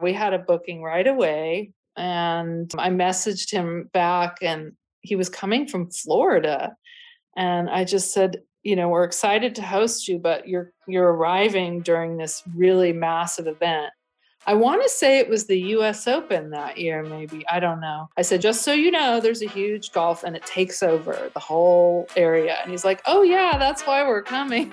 We had a booking right away and I messaged him back and he was coming from Florida. And I just said, you know, we're excited to host you, but you're you're arriving during this really massive event. I want to say it was the US Open that year, maybe. I don't know. I said, just so you know, there's a huge golf and it takes over the whole area. And he's like, oh, yeah, that's why we're coming.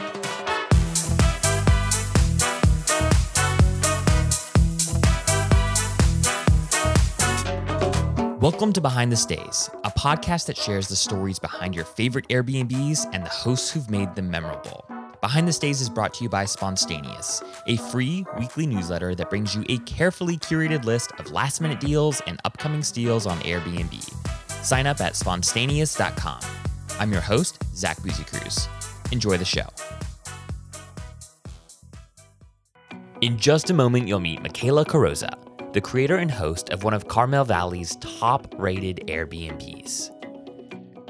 Welcome to Behind the Stays, a podcast that shares the stories behind your favorite Airbnbs and the hosts who've made them memorable. Behind the Stays is brought to you by Spontaneous, a free weekly newsletter that brings you a carefully curated list of last minute deals and upcoming steals on Airbnb. Sign up at spontaneous.com. I'm your host, Zach Busekrus. Enjoy the show. In just a moment, you'll meet Michaela Carrozza the creator and host of one of Carmel Valley's top rated Airbnbs.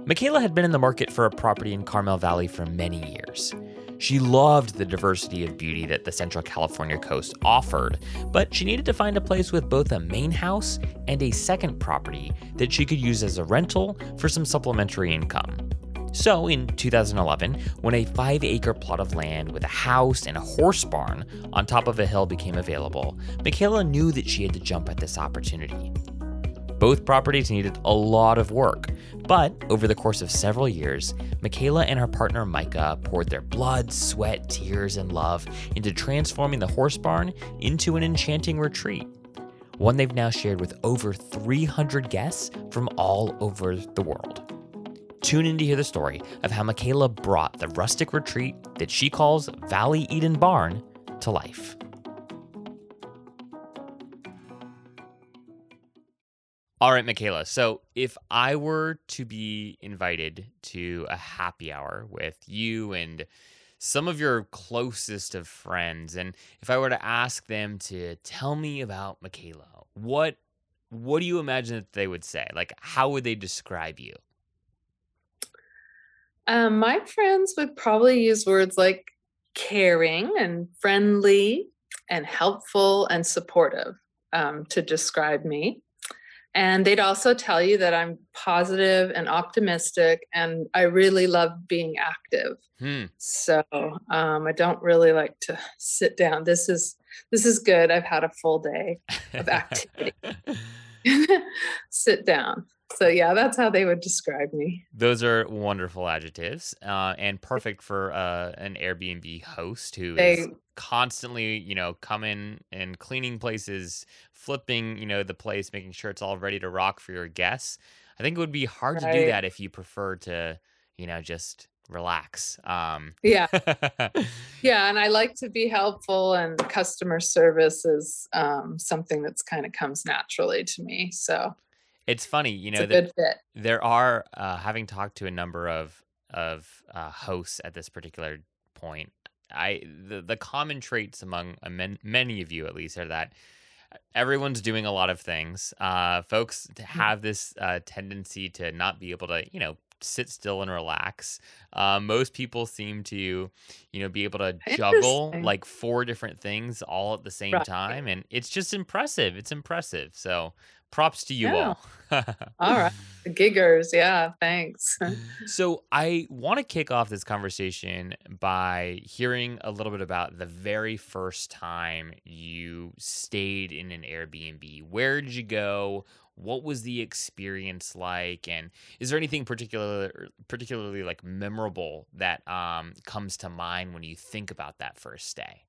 Michaela had been in the market for a property in Carmel Valley for many years. She loved the diversity of beauty that the Central California coast offered, but she needed to find a place with both a main house and a second property that she could use as a rental for some supplementary income. So, in 2011, when a five acre plot of land with a house and a horse barn on top of a hill became available, Michaela knew that she had to jump at this opportunity. Both properties needed a lot of work, but over the course of several years, Michaela and her partner Micah poured their blood, sweat, tears, and love into transforming the horse barn into an enchanting retreat. One they've now shared with over 300 guests from all over the world. Tune in to hear the story of how Michaela brought the rustic retreat that she calls Valley Eden Barn to life. All right, Michaela. So, if I were to be invited to a happy hour with you and some of your closest of friends, and if I were to ask them to tell me about Michaela, what what do you imagine that they would say? Like, how would they describe you? Um, my friends would probably use words like caring and friendly and helpful and supportive um, to describe me. And they'd also tell you that I'm positive and optimistic, and I really love being active. Hmm. So um, I don't really like to sit down. This is this is good. I've had a full day of activity. sit down so yeah that's how they would describe me. Those are wonderful adjectives uh, and perfect for uh, an airbnb host who they, is constantly you know coming and cleaning places flipping you know the place making sure it's all ready to rock for your guests. I think it would be hard right. to do that if you prefer to you know just relax um. Yeah. Yeah and i like to be helpful and customer service is um something that's kind of comes naturally to me so it's funny, you know, that there are uh, having talked to a number of of uh, hosts at this particular point. I the the common traits among uh, men, many of you at least are that everyone's doing a lot of things. Uh, folks mm. have this uh, tendency to not be able to, you know, sit still and relax. Uh, most people seem to, you know, be able to juggle like four different things all at the same right. time, and it's just impressive. It's impressive. So props to you yeah. all. all right. The giggers. Yeah. Thanks. so I want to kick off this conversation by hearing a little bit about the very first time you stayed in an Airbnb. Where did you go? What was the experience like? And is there anything particular particularly like memorable that um, comes to mind when you think about that first stay?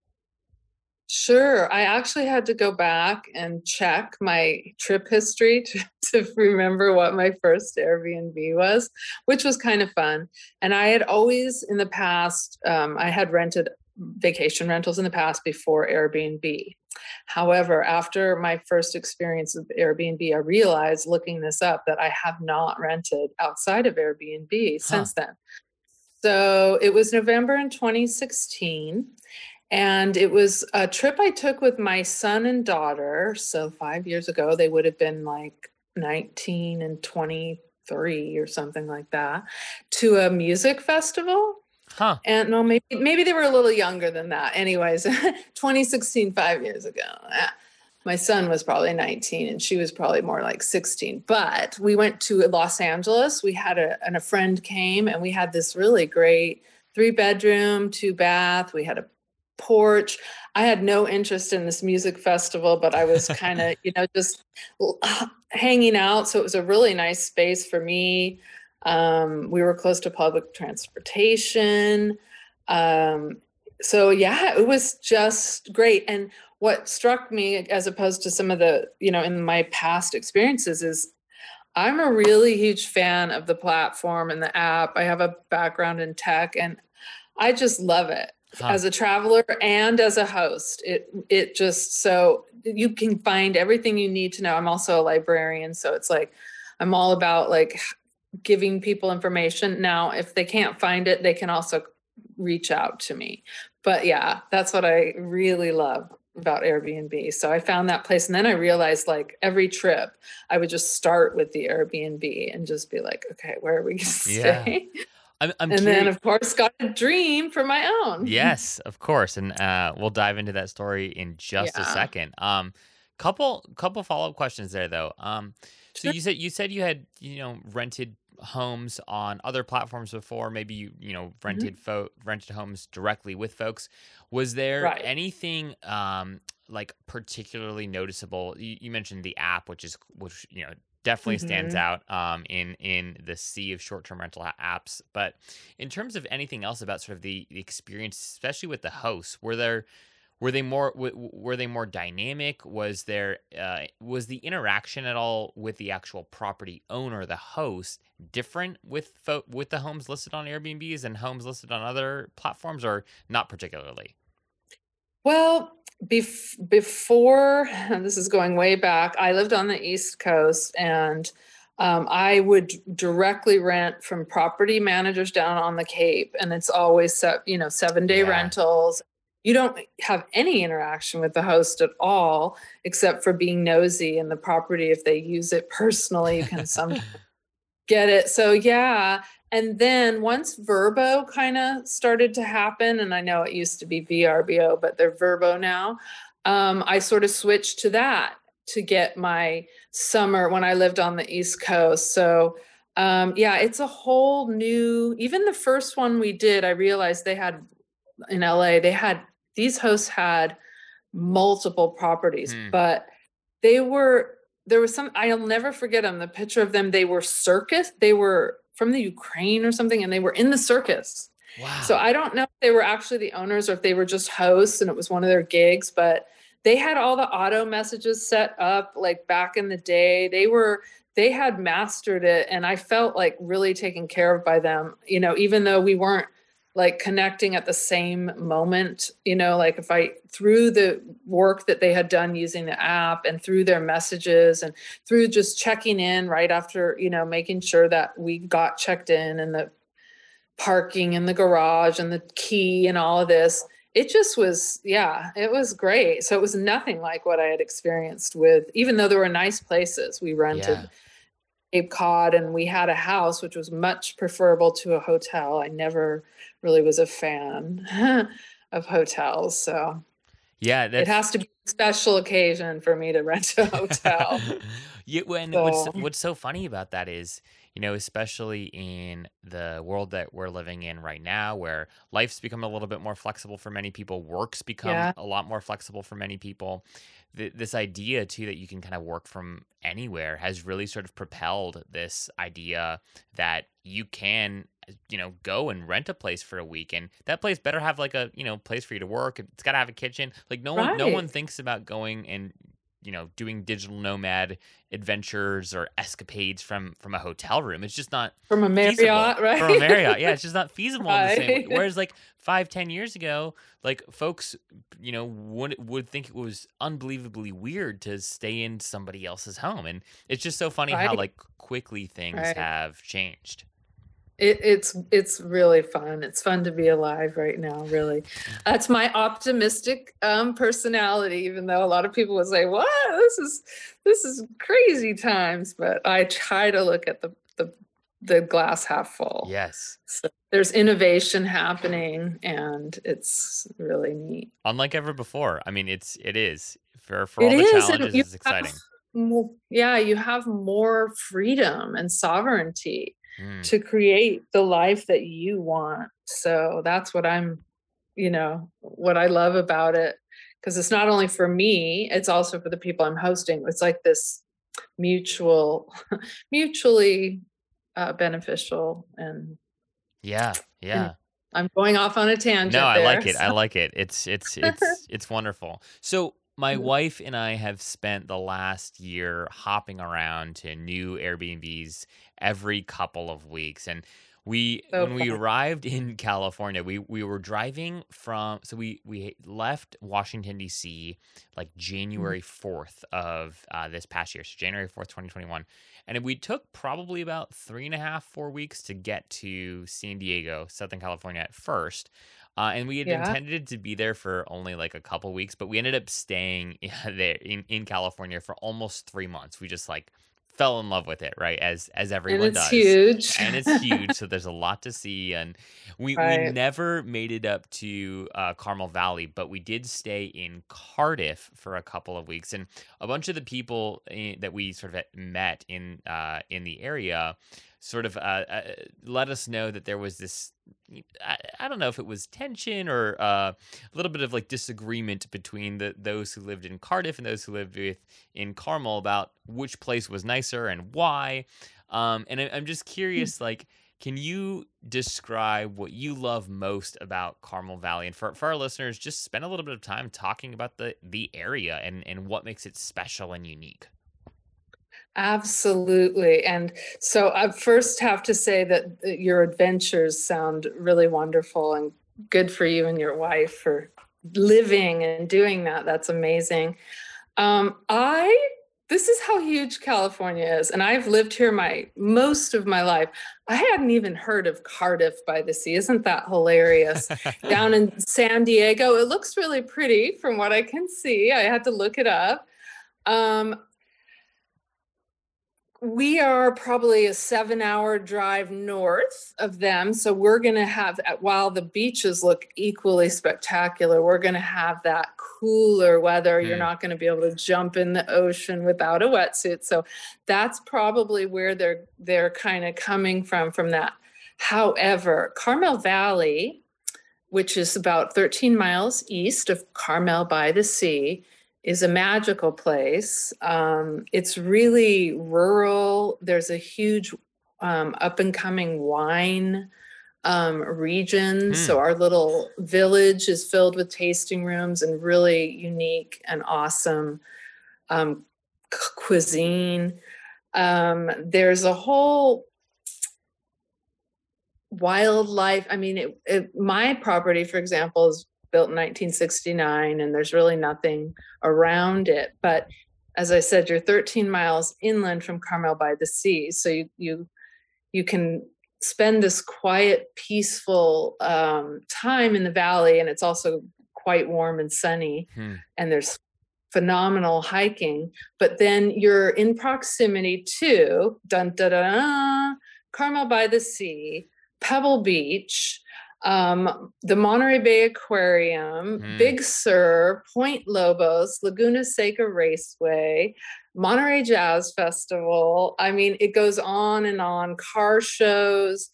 Sure. I actually had to go back and check my trip history to, to, remember what my first Airbnb was, which was kind of fun. And I had always in the past, um, I had rented vacation rentals in the past before Airbnb. However, after my first experience of Airbnb, I realized looking this up that I have not rented outside of Airbnb huh. since then. So it was November in 2016 and it was a trip I took with my son and daughter. So five years ago, they would have been like 19 and 23 or something like that to a music festival. Huh. And no, maybe maybe they were a little younger than that. Anyways, 2016, five years ago. Ah, my son was probably 19 and she was probably more like 16 but we went to los angeles we had a and a friend came and we had this really great three bedroom two bath we had a porch. I had no interest in this music festival but i was kind of you know just hanging out so it was a really nice space for me. Um, we were close to public transportation. Um, so yeah it was just great. And what struck me as opposed to some of the you know in my past experiences is i'm a really huge fan of the platform and the app. I have a background in tech and i just love it huh. as a traveler and as a host it it just so you can find everything you need to know i'm also a librarian so it's like i'm all about like giving people information now if they can't find it they can also reach out to me but yeah that's what i really love about Airbnb. So I found that place. And then I realized like every trip, I would just start with the Airbnb and just be like, okay, where are we going to stay? I'm, I'm and curious. then, of course, got a dream for my own. Yes, of course, and uh, we'll dive into that story in just yeah. a second. Um, couple couple follow up questions there though. Um, so sure. you said you said you had you know rented homes on other platforms before. Maybe you you know mm-hmm. rented mm-hmm. fo- rented homes directly with folks. Was there right. anything um, like particularly noticeable? You, you, mentioned the app, which is which you know definitely mm-hmm. stands out um, in in the sea of short term rental apps. But in terms of anything else about sort of the, the experience, especially with the hosts, were there were they more were they more dynamic was there uh, was the interaction at all with the actual property owner the host different with fo- with the homes listed on airbnbs and homes listed on other platforms or not particularly well bef- before this is going way back i lived on the east coast and um, I would directly rent from property managers down on the Cape, and it's always set, you know, seven day yeah. rentals you don't have any interaction with the host at all except for being nosy in the property if they use it personally you can sometimes get it so yeah and then once Vrbo kind of started to happen and i know it used to be vrbo but they're Vrbo now um, i sort of switched to that to get my summer when i lived on the east coast so um, yeah it's a whole new even the first one we did i realized they had in la they had these hosts had multiple properties, mm. but they were there was some I'll never forget them. The picture of them, they were circus. They were from the Ukraine or something, and they were in the circus. Wow. So I don't know if they were actually the owners or if they were just hosts and it was one of their gigs, but they had all the auto messages set up like back in the day. They were they had mastered it and I felt like really taken care of by them, you know, even though we weren't like connecting at the same moment you know like if i through the work that they had done using the app and through their messages and through just checking in right after you know making sure that we got checked in and the parking in the garage and the key and all of this it just was yeah it was great so it was nothing like what i had experienced with even though there were nice places we rented yeah. Cape Cod and we had a house which was much preferable to a hotel. I never really was a fan of hotels. So yeah, it has to be a special occasion for me to rent a hotel. yeah, when so. what's what's so funny about that is, you know, especially in the world that we're living in right now, where life's become a little bit more flexible for many people, work's become yeah. a lot more flexible for many people. This idea too that you can kind of work from anywhere has really sort of propelled this idea that you can you know go and rent a place for a week and that place better have like a you know place for you to work it's got to have a kitchen like no right. one no one thinks about going and you know doing digital nomad adventures or escapades from from a hotel room it's just not from a marriott feasible. right from a marriott yeah it's just not feasible right. in the same way. whereas like five ten years ago like folks you know would would think it was unbelievably weird to stay in somebody else's home and it's just so funny right. how like quickly things have changed it, it's it's really fun. It's fun to be alive right now. Really, that's my optimistic um, personality. Even though a lot of people would say, "What? This is this is crazy times," but I try to look at the the the glass half full. Yes. So there's innovation happening, and it's really neat. Unlike ever before. I mean, it's it is for for all the is, challenges, you it's exciting. have yeah, you have more freedom and sovereignty Mm. to create the life that you want. So that's what I'm, you know, what I love about it because it's not only for me, it's also for the people I'm hosting. It's like this mutual, mutually uh, beneficial. And Yeah, yeah. I'm going off on a tangent. No, I like there, it. I like it. It's it's it's it's wonderful. So my Mhm. wife and I have spent the last year hopping around to new Airbnbs every couple of weeks and we So when we arrived in California, we we were driving from so we we left Washington D.C. like January 4th of uh, this past year, so January 4th, 2021. And we took probably about three and a half, four weeks to get to San Diego, Southern California at first. Uh, and we had Yeah. intended to be there for only like a couple weeks, but we ended up staying there in, in California for almost three months. We just like fell in love with it, right? As as everyone and it's does huge. and it's huge so there's a lot to see and we, we never made it up to uh, carmel valley but we did stay in cardiff for a couple of weeks and a bunch of the people in, that we sort of met in uh, in the area sort of uh, uh, let us know that there was this I, I don't know if it was tension or uh, a little bit of like disagreement between the those who lived in Cardiff and those who lived with in Carmel about which place was nicer and why. Um, and I, I'm just curious, like, can you describe what you love most about Carmel Valley? And for, for our listeners, just spend a little bit of time talking about the the area and and what makes it special and unique. Absolutely. And so I first have to say that your adventures sound really wonderful and good for you and your wife for living and doing that. That's amazing. Um, I this is how huge California is, and I've lived here my most of my life. I hadn't even heard of Cardiff by the Sea. Isn't that hilarious? Down in San Diego, it looks really pretty from what I can see. I had to look it up. Um, we are probably a seven hour drive north of them. So we're going to have, while the beaches look equally spectacular, we're going to have that cooler weather. You're Hmm. not going to be able to jump in the ocean without a wetsuit. So that's probably where they're they're kind of coming from from that. However, Carmel Valley, which is about 13 miles east of Carmel by the Sea, is a magical place. Um, it's really rural. There's a huge um, up and coming wine um, region. So our little village is filled with tasting rooms and really unique and awesome um, c- cuisine. Um, there's a whole wildlife. I mean, it, it, my property, for example, is built in 1969, and there's really nothing around it. But as I said, you're 13 miles inland from Carmel by the Sea, so you you you can spend this quiet, peaceful um, time in the valley, and it's also quite warm and sunny. Hmm. And there's phenomenal hiking. But then you're in proximity to dun da da Carmel by the Sea, Pebble Beach, um, the Monterey Bay Aquarium, Hmm. Big Sur, Point Lobos, Laguna Seca Raceway, Monterey Jazz Festival. I mean, it goes on and on. Car shows,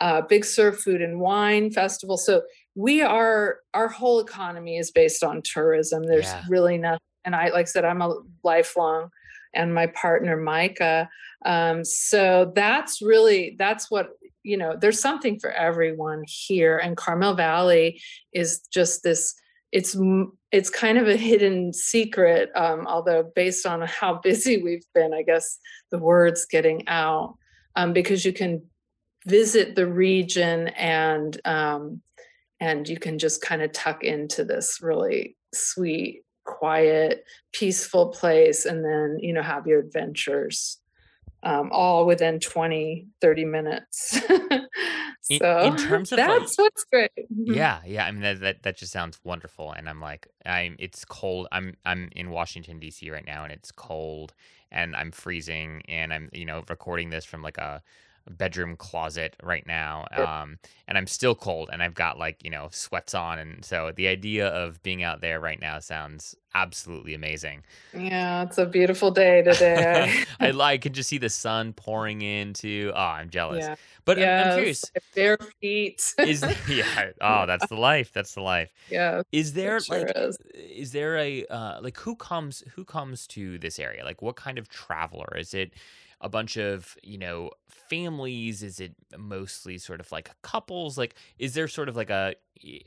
uh, Big Sur Food and Wine Festival. So we are our whole economy is based on tourism. There's Yeah. really nothing. And I, like I said, I'm a lifelong, and my partner Micah. Um, so that's really that's what you know. There's something for everyone here, and Carmel Valley is just this. It's it's kind of a hidden secret, um, although based on how busy we've been, I guess the word's getting out um, because you can visit the region and um, and you can just kind of tuck into this really sweet quiet peaceful place and then you know have your adventures um, all within 20 30 minutes so in terms of, like- that's what's great Mhm. Yeah, yeah. I mean that, that that just sounds wonderful, and I'm like, I'm. It's cold. I'm I'm in Washington D.C. right now, and it's cold, and I'm freezing, and I'm you know recording this from like a bedroom closet right now, um, and I'm still cold, and I've got like you know sweats on, and so the idea of being out there right now sounds absolutely amazing. Yeah, it's a beautiful day today. I, I can just see the sun pouring into. Oh, I'm jealous. yeah. But I'm, I'm curious. Bare feet. Is yeah. Oh, that's the life. That's the life. yeah, Is there sure like is. is there a uh like who comes who comes to this area? Like what kind of traveler? Is it a bunch of, you know, families? Is it mostly sort of like couples? Like is there sort of like a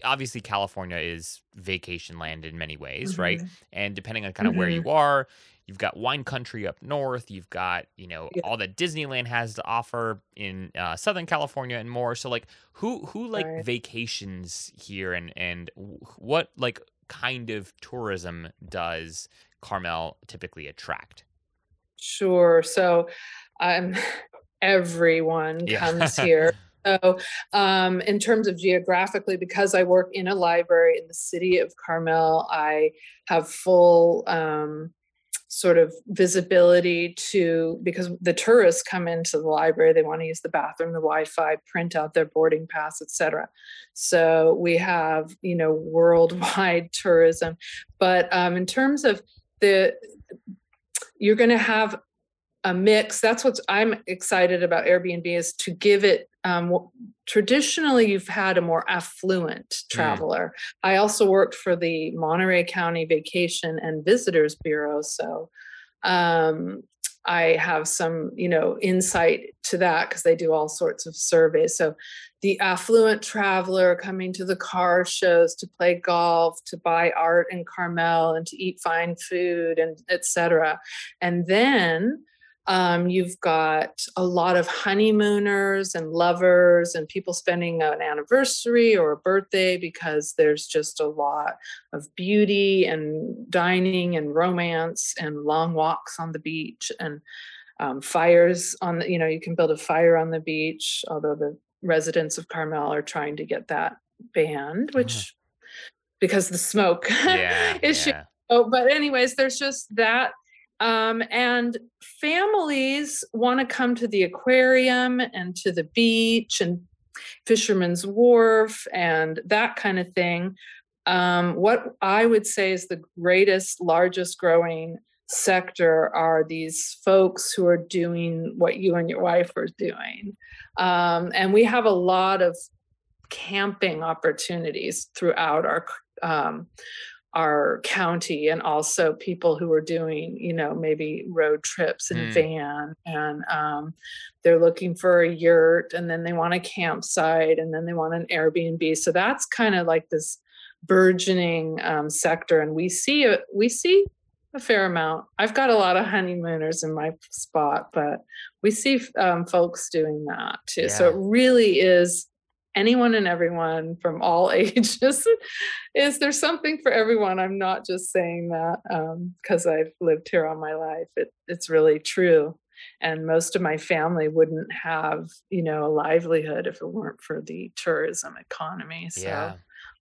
obviously California is vacation land in many ways, right? Mhm. And depending on kind of where Mhm. you are, you've got wine country up north, you've got, you know, Yeah. all that Disneyland has to offer in uh, Southern California and more. So like who who like Right. vacations here and and what like kind of tourism does Carmel typically attract? Sure. So, um, everyone Yeah. comes here. So, um, in terms of geographically, because I work in a library in the city of Carmel, I have full um, sort of visibility to because the tourists come into the library, they want to use the bathroom, the Wi-Fi, print out their boarding pass, etc. So we have you know worldwide tourism, but um, in terms of the you're going to have a mix. That's what i'm excited about airbnb is to give it um, traditionally you've had a more affluent traveler. I also worked for the monterey county vacation and visitors bureau so um, i have some you know insight to that because they do all sorts of surveys. So the affluent traveler coming to the car shows to play golf to buy art in carmel and to eat fine food and etc and then um, you've got a lot of honeymooners and lovers and people spending an anniversary or a birthday because there's just a lot of beauty and dining and romance and long walks on the beach and um, fires on the, you know, you can build a fire on the beach, although the residents of Carmel are trying to get that banned, which because the smoke Yeah. issue yeah. Oh, but anyways, there's just that. Um, and families want to come to the aquarium and to the beach and Fisherman's Wharf and that kind of thing. Um, what I would say is the greatest, largest growing sector are these folks who are doing what you and your wife are doing. Um, and we have a lot of camping opportunities throughout our um, our county and also people who are doing you know maybe road trips in Mm. van and um, they're looking for a yurt and then they want a campsite and then they want an airbnb. So that's kind of like this burgeoning um, sector and we see it we see a fair amount. I've got a lot of honeymooners in my spot but we see um, folks doing that too. So it really is anyone and everyone from all ages is there something for everyone. I'm not just saying that um, because i've lived here all my life. It, it's really true. And most of my family wouldn't have you know a livelihood if it weren't for the tourism economy. So Yeah.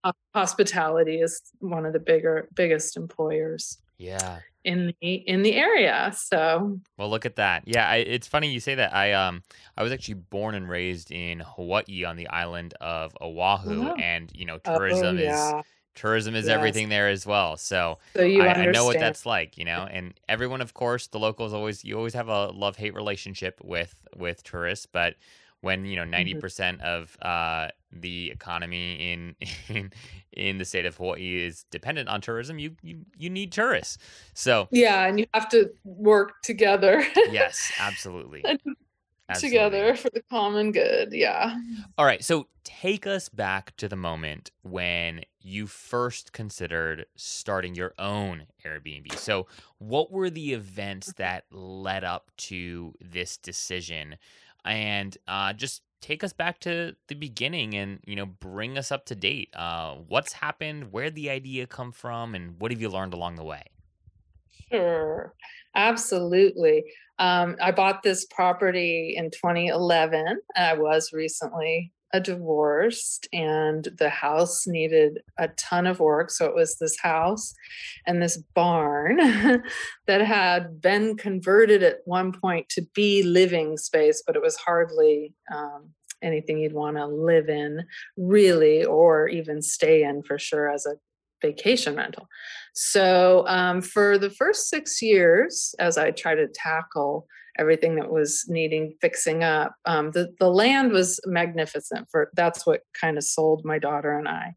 ho- hospitality is one of the bigger biggest employers Yeah. in the in the area so Well, look at that. Yeah, I, it's funny you say that. I um I was actually born and raised in Hawaii on the island of Oahu, Wow. and you know oh tourism is tourism is Yes. everything there as well. So so you I, I know what that's like, you know. And everyone, of course, the locals always you always have a love hate relationship with with tourists, but when you know 90 Mhm. percent of uh, the economy in in in the state of Hawaii is dependent on tourism, you you you need tourists. So yeah and you have to work together yes, absolutely. together for the common good yeah All right, so take us back to the moment when you first considered starting your own Airbnb. So, what were the events that led up to this decision? And uh, just take us back to the beginning and you know bring us up to date. Uh, what's happened? Where the idea come from? And what have you learned along the way? Sure, absolutely. Um, I bought this property in 2011. I was recently a divorced, and the house needed a ton of work. So it was this house and this barn that had been converted at one point to be living space, but it was hardly um, anything you'd want to live in, really, or even stay in for sure as a vacation rental. So um, for the first six years, as I tried to tackle everything that was needing fixing up, um, the the land was magnificent. For that's what kind of sold my daughter and I.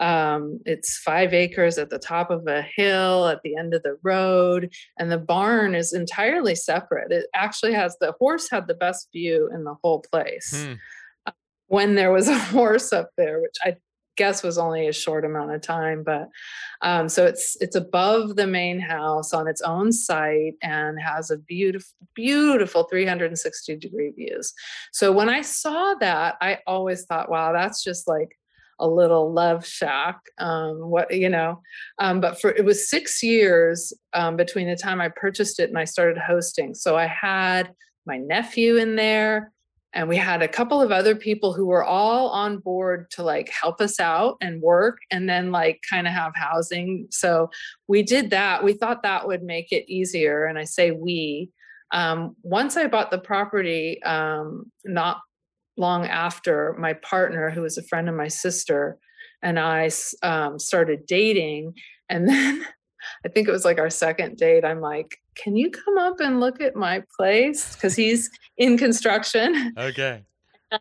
Um, it's five acres at the top of a hill at the end of the road, and the barn is entirely separate. It actually has the horse had the best view in the whole place. Hmm. Uh, when there was a horse up there, which I guess was only a short amount of time but um, so it's it's above the main house on its own site and has a beautiful beautiful 360 degree views. So when i saw that i always thought wow that's just like a little love shack um, what you know? Um, but for it was six years um, between the time i purchased it and i started hosting. So i had my nephew in there and we had a couple of other people who were all on board to like help us out and work and then like kind of have housing. So we did that. We thought that would make it easier and i say we. Um, once i bought the property um, not long after my partner who was a friend of my sister and i um, started dating and then I think it was like our second date. I'm like, can you come up and look at my place? Because he's in construction. Okay.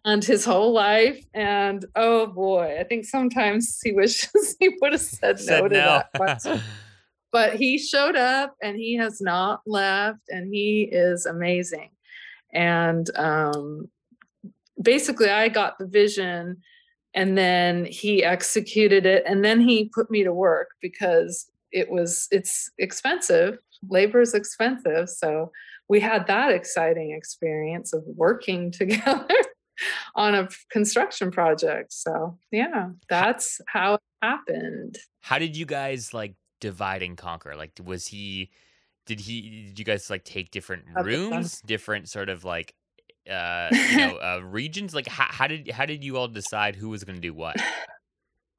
And his whole life. And oh boy, I think sometimes he wishes he would have said, said no to no. that but he showed up and he has not left and he is amazing. And um, basically, I got the vision and then he executed it and then he put me to work because it was it's expensive labor is expensive so we had that exciting experience of working together on a construction project so yeah that's how it happened. How did you guys like divide and conquer? Like was he did he did you guys like take different rooms different sort of like uh you know uh regions? Like how, how did how did you all decide who was going to do what?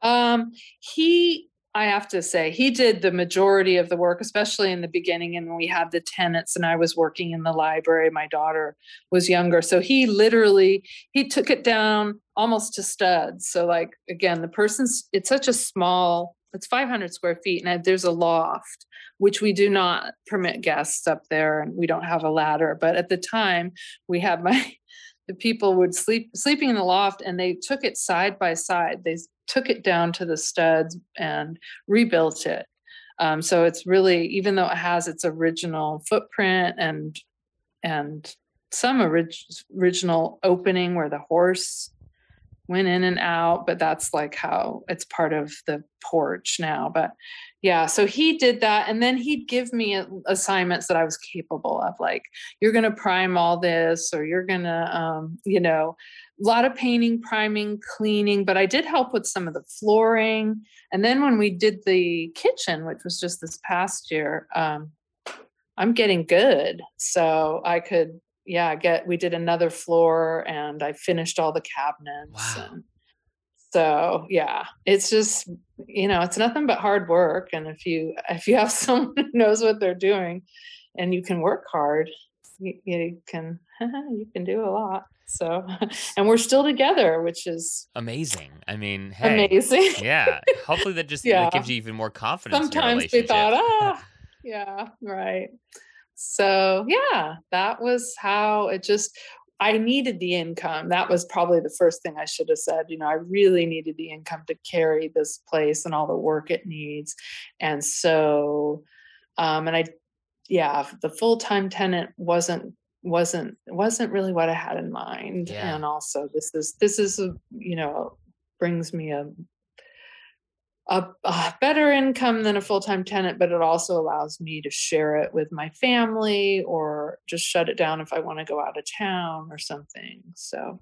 Um he I have to say, he did the majority of the work, especially in the beginning. And we had the tenants and I was working in the library, my daughter was younger. So he literally, he took it down almost to studs. So like, again, the person's, it's such a small, it's 500 square feet and there's a loft, which we do not permit guests up there and we don't have a ladder. But at the time we had my, people would sleep sleeping in the loft and they took it side by side. They took it down to the studs and rebuilt it. Um, so it's really even though it has its original footprint and and some orig- original opening where the horse went in and out but that's like how it's part of the porch now but yeah so he did that and then he'd give me assignments that i was capable of like you're going to prime all this or you're going to um, you know a lot of painting priming cleaning but i did help with some of the flooring and then when we did the kitchen which was just this past year um, i'm getting good so i could yeah, get we did another floor and I finished all the cabinets. Wow. And so yeah, it's just you know, it's nothing but hard work. And if you if you have someone who knows what they're doing and you can work hard, you, you can you can do a lot. So, and we're still together, which is amazing. I mean, hey, amazing. yeah. Hopefully that just yeah. that gives you even more confidence. Sometimes we thought, ah, yeah, right so yeah that was how it just i needed the income. That was probably the first thing i should have said you know i really needed the income to carry this place and all the work it needs. And so um and i yeah the full-time tenant wasn't wasn't wasn't really what i had in mind. Yeah. and also this is this is a you know brings me a a, a, better income than a full-time tenant but it also allows me to share it with my family or just shut it down if i want to go out of town or something so.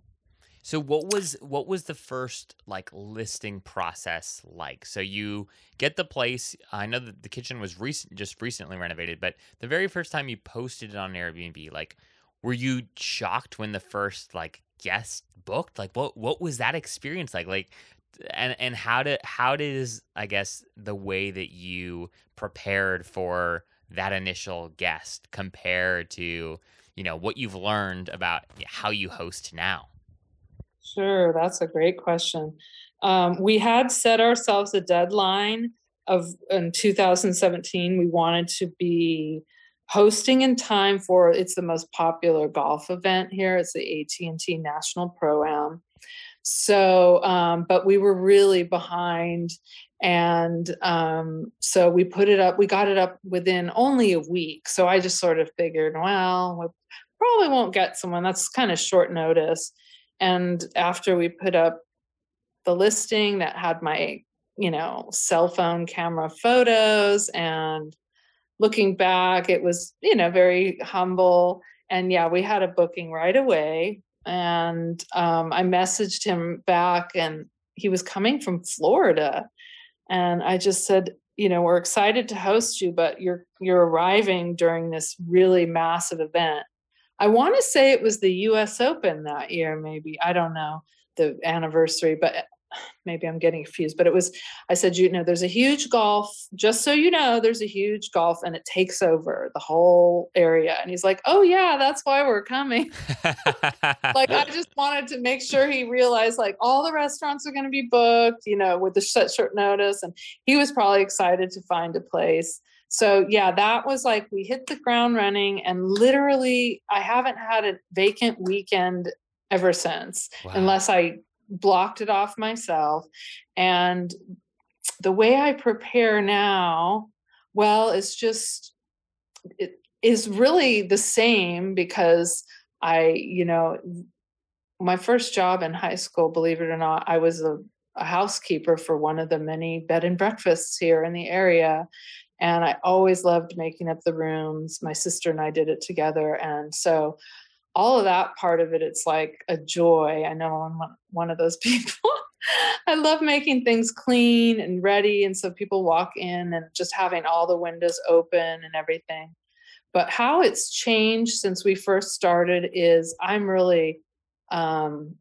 So what was what was the first like listing process like? So you get the place i know that the kitchen was recent just recently renovated but the very first time you posted it on airbnb like were you shocked when the first like guest booked? Like what what was that experience like? Like and and how did how does I guess the way that you prepared for that initial guest compare to you know what you've learned about how you host now? Sure, that's a great question. Um, we had set ourselves a deadline of in 2017 we wanted to be hosting in time for it's the most popular golf event here it's the at&t national pro am so um, but we were really behind and um, so we put it up we got it up within only a week. So i just sort of figured well we probably won't get someone. That's kind of short notice. And after we put up the listing that had my you know cell phone camera photos and looking back it was you know very humble. And yeah we had a booking right away and um, i messaged him back and he was coming from florida and i just said you know we're excited to host you but you're you're arriving during this really massive event. I want to say it was the us open that year maybe i don't know the anniversary but maybe I'm getting confused, but it was, I said, you know, there's a huge golf, just so you know, there's a huge golf and it takes over the whole area. And he's like, oh, yeah, that's why we're coming. like, I just wanted to make sure he realized like all the restaurants are going to be booked, you know, with the short, short notice. And he was probably excited to find a place. So, yeah, that was like we hit the ground running and literally, I haven't had a vacant weekend ever since, wow. unless I blocked it off myself. And the way I prepare now, well, it's just, it is really the same because I, you know, my first job in high school, believe it or not, I was a, a housekeeper for one of the many bed and breakfasts here in the area. And I always loved making up the rooms. My sister and I did it together. And so all of that part of it, it's like a joy. I know I'm one of those people. I love making things clean and ready. And so people walk in and just having all the windows open and everything. But how it's changed since we first started is I'm really, um,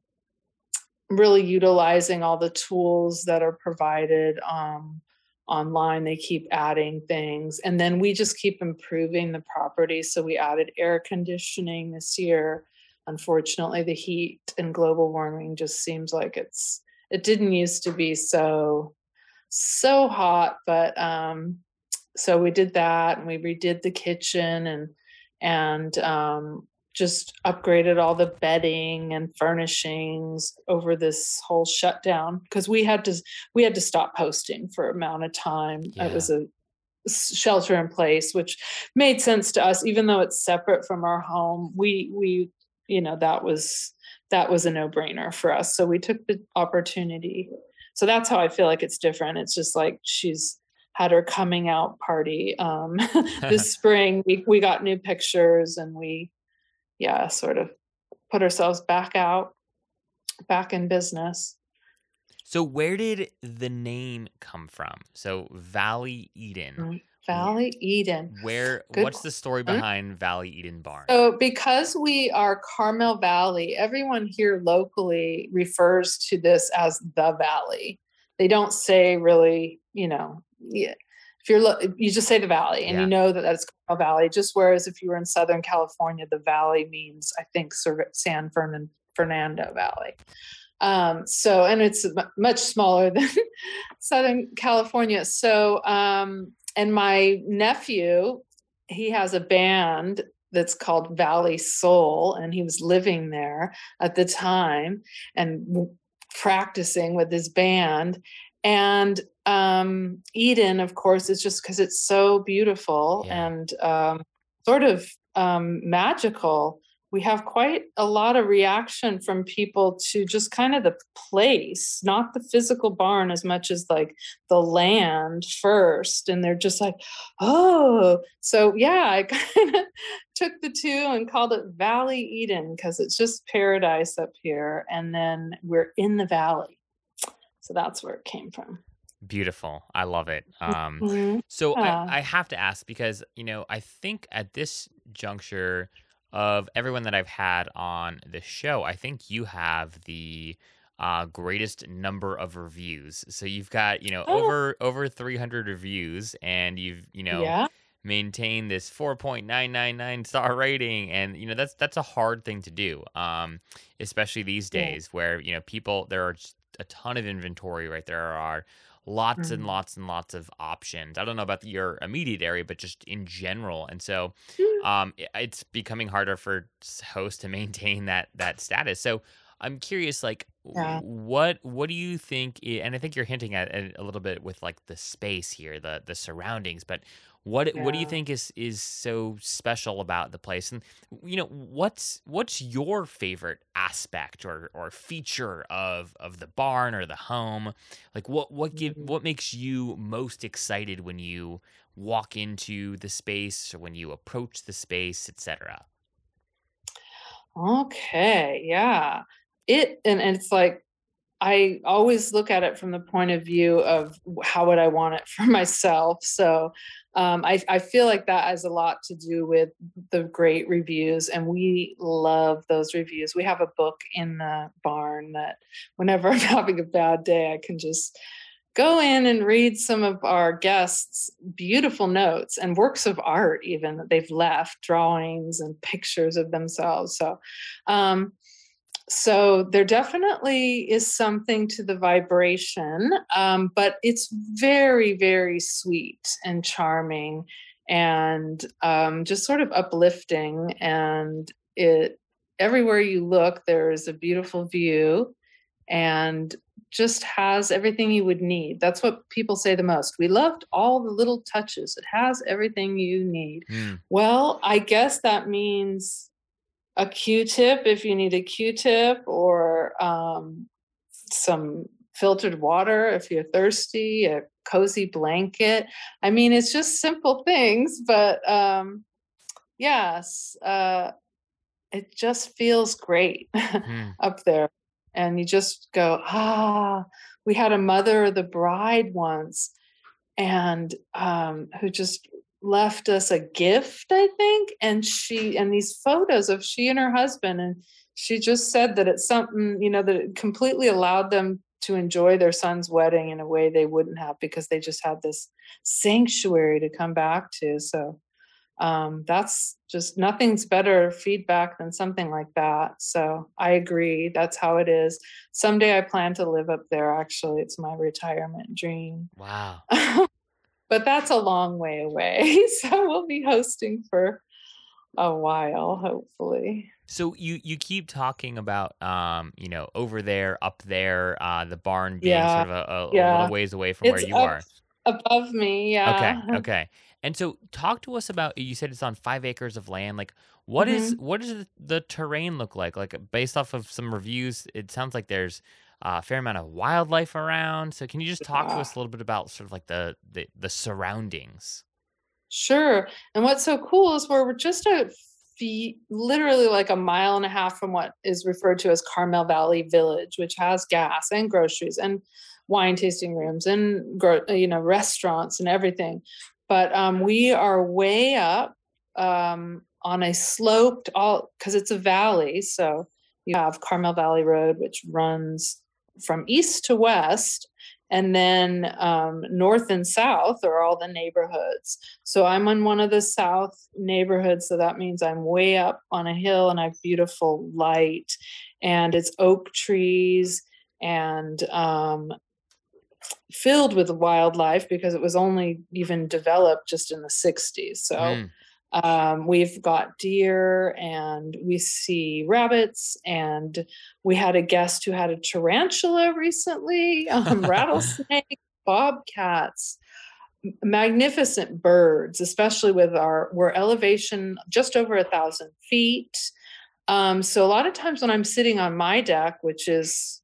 really utilizing all the tools that are provided. Um, online they keep adding things and then we just keep improving the property. So we added air conditioning this year. Unfortunately the heat and global warming just seems like it's it didn't used to be so so hot but um so we did that and we redid the kitchen and and um just upgraded all the bedding and furnishings over this whole shutdown because we had to we had to stop hosting for amount of time. Yeah. it was a shelter in place which made sense to us. Even though it's separate from our home we we you know that was that was a no-brainer for us. So we took the opportunity. So that's how i feel like it's different. It's just like she's had her coming out party um this spring. We, we got new pictures and we yeah, sort of put ourselves back out, back in business. So, where did the name come from? So, Valley Eden. Mm, Valley Eden. Where? Good. What's the story behind Valley Eden Barn? So, because we are Carmel Valley, everyone here locally refers to this as the Valley. They don't say really, you know, yeah, if you're you just say the valley and yeah. you know that that's Carmel Valley. Just whereas if you were in Southern California, the valley means I think San Fernando Valley. Um, so and it's much smaller than Southern California. So um, and my nephew, he has a band that's called Valley Soul, and he was living there at the time and practicing with his band and um, Eden, of course, is just because it's so beautiful yeah. and um, sort of um, magical. We have quite a lot of reaction from people to just kind of the place, not the physical barn as much as like the land first. And they're just like, oh, so yeah, I kind of took the two and called it Valley Eden because it's just paradise up here. And then we're in the valley. So that's where it came from. Beautiful. I love it. Um, mm-hmm. So yeah. I, I have to ask because, you know, I think at this juncture of everyone that I've had on the show, I think you have the uh, greatest number of reviews. So you've got, you know, oh. over over 300 reviews and you've, you know, yeah. maintained this 4.999 star rating and you know that's that's a hard thing to do. Um especially these days yeah. where, you know, people there are a ton of inventory, right? There are lots mm-hmm. and lots and lots of options. I don't know about your immediate area, but just in general. And so mm. um, it's becoming harder for hosts to maintain that that status. So I'm curious, like, yeah. what what do you think? And I think you're hinting at a little bit with like the space here, the the surroundings. But what yeah. what do you think is is so special about the place? And you know, what's what's your favorite aspect or or feature of of the barn or the home? Like what what give mm-hmm. what makes you most excited when you walk into the space or when you approach the space, etc. Okay, yeah. It and, and it's like I always look at it from the point of view of how would I want it for myself. So um, I, I, feel like that has a lot to do with the great reviews, and we love those reviews. We have a book in the barn that whenever I'm having a bad day, I can just go in and read some of our guests' beautiful notes and works of art, even that they've left, drawings and pictures of themselves. So, um, so there definitely is something to the vibration um, but it's very very sweet and charming and um, just sort of uplifting and it everywhere you look there is a beautiful view and just has everything you would need. That's what people say the most we loved all the little touches. It has everything you need. Mm. well i guess that means a Q-tip if you need a Q-tip, or um, some filtered water if you're thirsty, a cozy blanket. I mean, it's just simple things, but um, yes, uh, it just feels great mm. up there. And you just go, ah, we had a mother of the bride once and um, who just left us a gift, I think, and she and these photos of she and her husband, and she just said that it's something you know that completely allowed them to enjoy their son's wedding in a way they wouldn't have because they just had this sanctuary to come back to. So um, that's just nothing's better feedback than something like that. So I agree. That's how it is. Someday I plan to live up there. Actually, it's my retirement dream. Wow. but that's a long way away. So we'll be hosting for a while, hopefully. So you you keep talking about um you know over there, up there, uh the barn being yeah. sort of a, a, yeah. little ways away from it's where you are. Above me, yeah. Okay, okay. And so talk to us about you said it's on five acres of land. Like what mm-hmm. is what does the terrain look like? Like based off of some reviews, it sounds like there's a fair amount of wildlife around. So can you just talk yeah. to us a little bit about sort of like the, the the surroundings? Sure. And what's so cool is where we're just a feet, literally like a mile and a half from what is referred to as Carmel Valley Village, which has gas and groceries and wine tasting rooms and you know restaurants and everything. But um, we are way up um, on a sloped all because it's a valley, so you have Carmel Valley Road, which runs from east to west and then um, north and south are all the neighborhoods so i'm in one of the south neighborhoods so that means i'm way up on a hill and i have beautiful light and it's oak trees and um, filled with wildlife because it was only even developed just in the 60s so mm. Um, we've got deer and we see rabbits, and we had a guest who had a tarantula recently, um, rattlesnake, bobcats, magnificent birds, especially with our we're elevation just over a thousand feet. Um, so a lot of times when I'm sitting on my deck, which is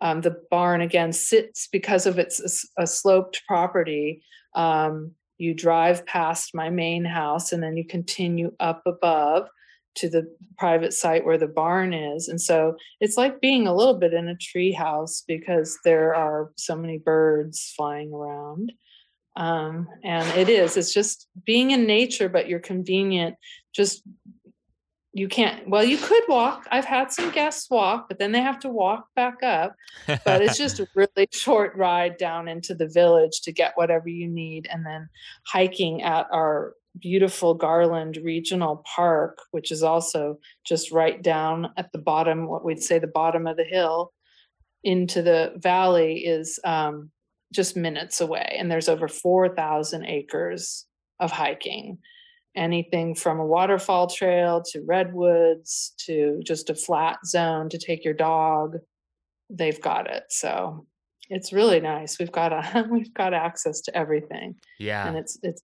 um, the barn again sits because of its a, a sloped property. Um, you drive past my main house and then you continue up above to the private site where the barn is. And so it's like being a little bit in a tree house because there are so many birds flying around. Um, and it is, it's just being in nature, but you're convenient, just you can't well you could walk. I've had some guests walk but then they have to walk back up. But it's just a really short ride down into the village to get whatever you need and then hiking at our beautiful garland regional park which is also just right down at the bottom what we'd say the bottom of the hill into the valley is um, just minutes away. And there's over 4000 acres of hiking anything from a waterfall trail to redwoods to just a flat zone to take your dog they've got it. So it's really nice. We've got a we've got access to everything. Yeah. and it's it's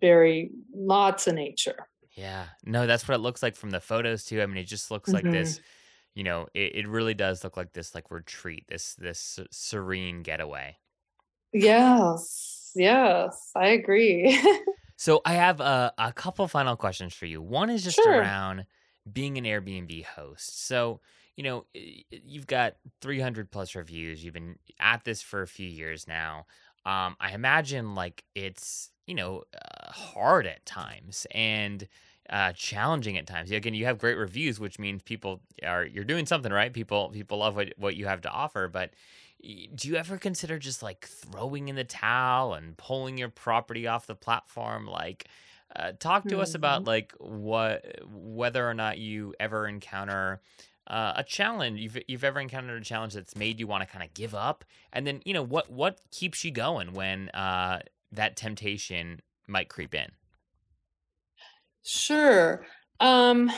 very lots of nature. Yeah. No that's what it looks like from the photos too. I mean it just looks like Mhm. this you know it, it really does look like this like retreat this this serene getaway. Yes. Yes. I agree So I have a, a couple final questions for you. One is just Sure. around being an Airbnb host. So, you know, you've got 300 plus reviews. You've been at this for a few years now. Um, I imagine like it's, you know, uh, hard at times and uh, challenging at times. Again, you have great reviews, which means people are, you're doing something right. People, people love what, what you have to offer, but do you ever consider just like throwing in the towel and pulling your property off the platform? Like uh, talk to us about like what whether or not you ever encounter uh, a challenge you've, you've ever encountered a challenge that's made you want to kind of give up? And then you know what what keeps you going when uh, that temptation might creep in? Sure. Um,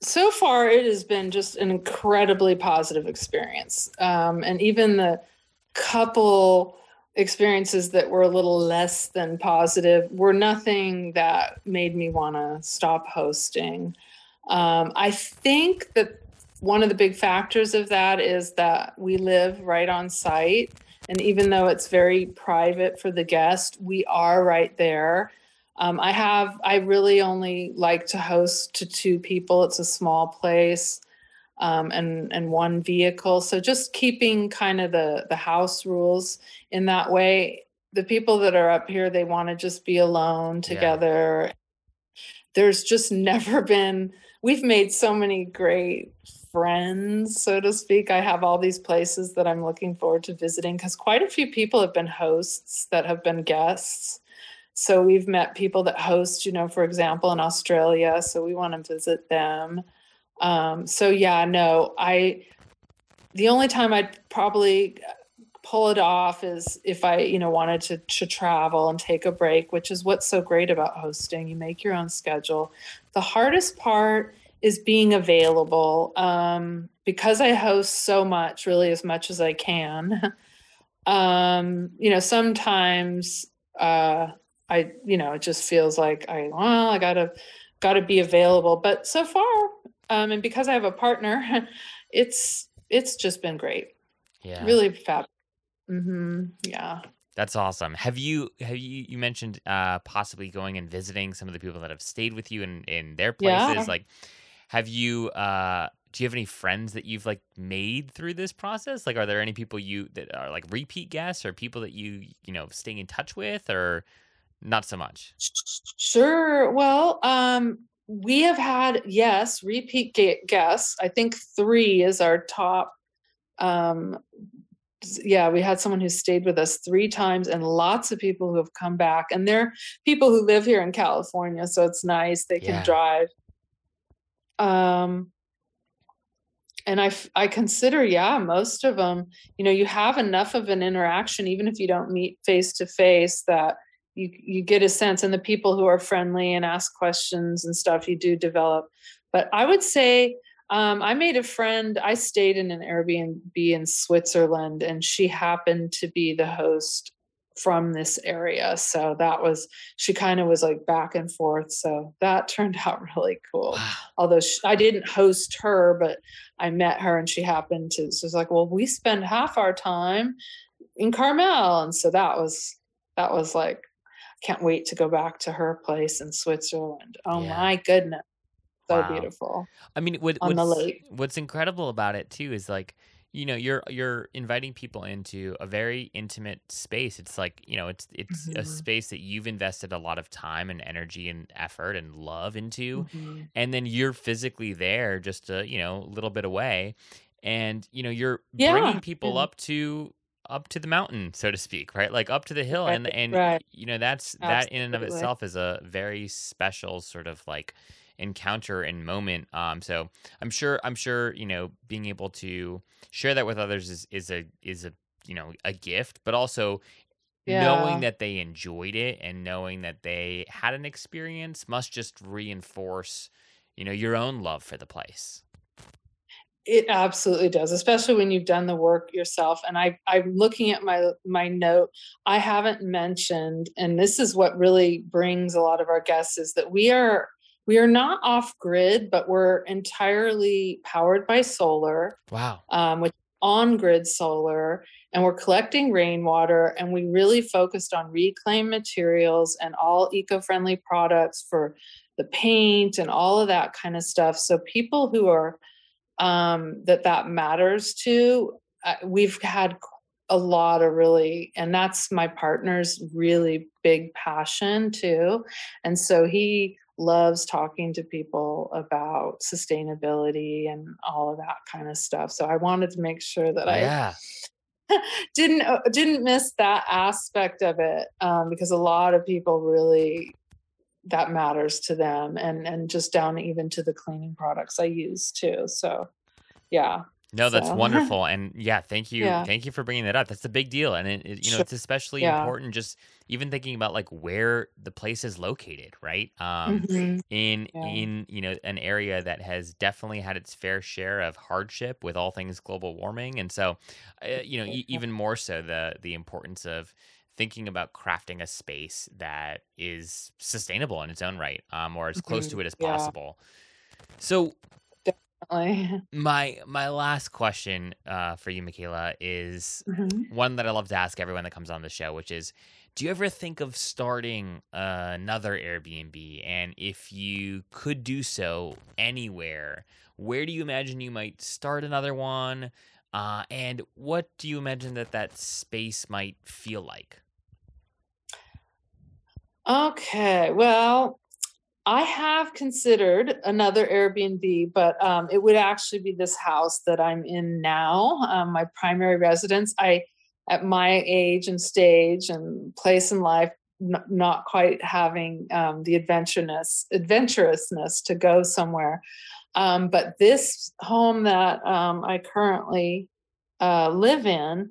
so far, it has been just an incredibly positive experience. Um, and even the couple experiences that were a little less than positive were nothing that made me want to stop hosting. Um, I think that one of the big factors of that is that we live right on site. And even though it's very private for the guest, we are right there. Um, I have, I really only like to host to two people. It's a small place um, and, and one vehicle. So just keeping kind of the, the house rules in that way. The people that are up here, they want to just be alone Yeah. together. There's just never been, we've made so many great friends, so to speak. I have all these places that I'm looking forward to visiting because quite a few people have been hosts that have been guests. So we've met people that host, you know, for example, in Australia. So we want to visit them. Um, so yeah, no, I, the only time I'd probably pull it off is if I, you know, wanted to, to travel and take a break, which is what's so great about hosting. You make your own schedule. The hardest part is being available um, because I host so much, really as much as I can. um, you know, sometimes uh, I, you know, it just feels like I, well, I gotta, gotta be available. But so far, um, and because I have a partner, it's it's just been great. yeah Really fab. Mm-hmm. Yeah. That's awesome. Have you have you you mentioned uh possibly going and visiting some of the people that have stayed with you in in their places? Yeah. Like have you uh do you have any friends that you've like made through this process? Like are there any people you that are like repeat guests or people that you, you know, staying in touch with or not so much? Sure. Well, um, we have had yes repeat guests. I think three is our top. Um, yeah, we had someone who stayed with us three times, and lots of people who have come back. And they're people who live here in California, so it's nice they can Yeah. drive. Um, and I, I consider, yeah, most of them, you know, you have enough of an interaction, even if you don't meet face to face, that you you get a sense and the people who are friendly and ask questions and stuff you do develop but i would say um, i made a friend i stayed in an airbnb in switzerland and she happened to be the host from this area so that was she kind of was like back and forth so that turned out really cool Wow. although sh I didn't host her, but I met her and she happened to. So it's like, well, we spend half our time in Carmel, and so that was that was like, can't wait to go back to her place in Switzerland. Oh Yeah. my goodness, so Wow. beautiful. I mean, what, On the what's lake. what's incredible about it too is like, you know, you're you're inviting people into a very intimate space. It's like, you know, it's it's a Mhm. space that you've invested a lot of time and energy and effort and love into, Mhm. and then you're physically there, just a you know, a little bit away, and you know, you're Yeah, bringing people yeah. up to up to the mountain, so to speak, right? Like up to the hill, Right, and and right. you know, that's that in and of itself is a very special sort of like encounter and moment um so i'm sure i'm sure you know being able to share that with others is is a is a you know, a gift, but also Yeah. knowing that they enjoyed it and knowing that they had an experience must just reinforce, you know, your own love for the place. It absolutely does, especially when you've done the work yourself. And I, I'm looking at my my note. I haven't mentioned, and this is what really brings a lot of our guests is that we are we are not off grid, but we're entirely powered by solar, Wow. um, which on grid solar, and we're collecting rainwater. And we really focused on reclaimed materials and all eco friendly products for the paint and all of that kind of stuff. So people who are um, that that matters to. Uh, we've had a lot of really, and that's my partner's really big passion too. And so he loves talking to people about sustainability and all of that kind of stuff. So I wanted to make sure that I didn't uh, didn't miss that aspect of it um, because a lot of people really that matters to them and and just down even to the cleaning products I use too. So yeah, No, that's So- wonderful, and yeah, thank you, Yeah. thank you for bringing that up. That's a big deal, and it, it- you know, Sure. it's especially Yeah. important just even thinking about like where the place is located, right? Um, Mhm. in Yeah. in you know an area that has definitely had its fair share of hardship with all things global warming, and so uh, you know e- even more so the the importance of thinking about crafting a space that is sustainable in its own right, um, or as close Mhm. to it as Yeah. possible. So Definitely. my my last question uh, for you, Michaela, is Mhm. one that I love to ask everyone that comes on the show, which is, do you ever think of starting uh, another Airbnb? And if you could do so anywhere, where do you imagine you might start another one? Uh, and what do you imagine that that space might feel like? Okay, well, I have considered another Airbnb, but um, it would actually be this house that I'm in now, um, my primary residence. I, at my age and stage and place in life, n- not quite having um, the adventurousness, adventurousness to go somewhere. Um, but this home that um, I currently uh, live in,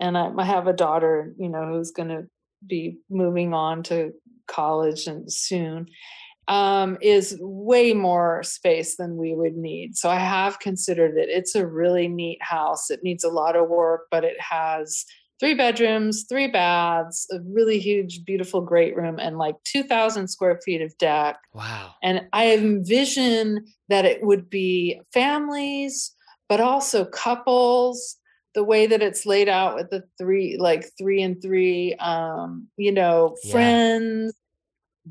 and I, I have a daughter, you know, who's going to be moving on to college and soon um, is way more space than we would need. So I have considered it. It's a really neat house. It needs a lot of work, but it has three bedrooms, three baths, a really huge, beautiful great room, and like 2,000 square feet of deck. Wow. And I envision that it would be families, but also couples. The way that it's laid out with the three, like three and three, um, you know, Yeah. friends,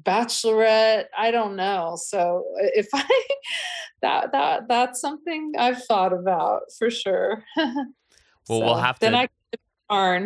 bachelorette. I don't know. So if I that that that's something I've thought about for sure. Well, we'll So have then to- I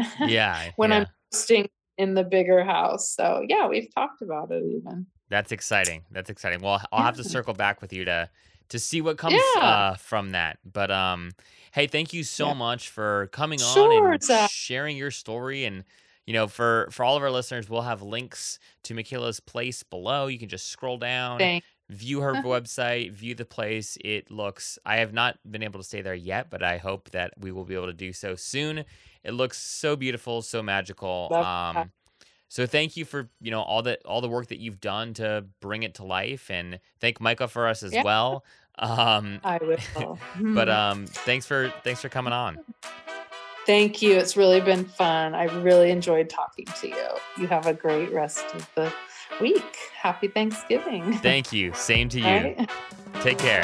can Yeah. when yeah. I'm staying in the bigger house. So yeah, we've talked about it even. That's exciting. That's exciting. Well, I'll have to circle back with you to to see what comes Yeah. uh, from that. But um, hey, thank you so Yeah. much for coming on and Zach. sharing your story. And you know, for for all of our listeners, we'll have links to Michaela's place below. You can just scroll down, Thank view her website, view the place. It looks. I have not been able to stay there yet, but I hope that we will be able to do so soon. It looks so beautiful, so magical. Love Um, that. So thank you for you know all that all the work that you've done to bring it to life, and thank Micah for us as Yeah. well. Um, I will. but um, thanks for thanks for coming on. Thank you. It's really been fun. I really enjoyed talking to you. You have a great rest of the week. Happy Thanksgiving. Thank you. Same to you. Right? Take care.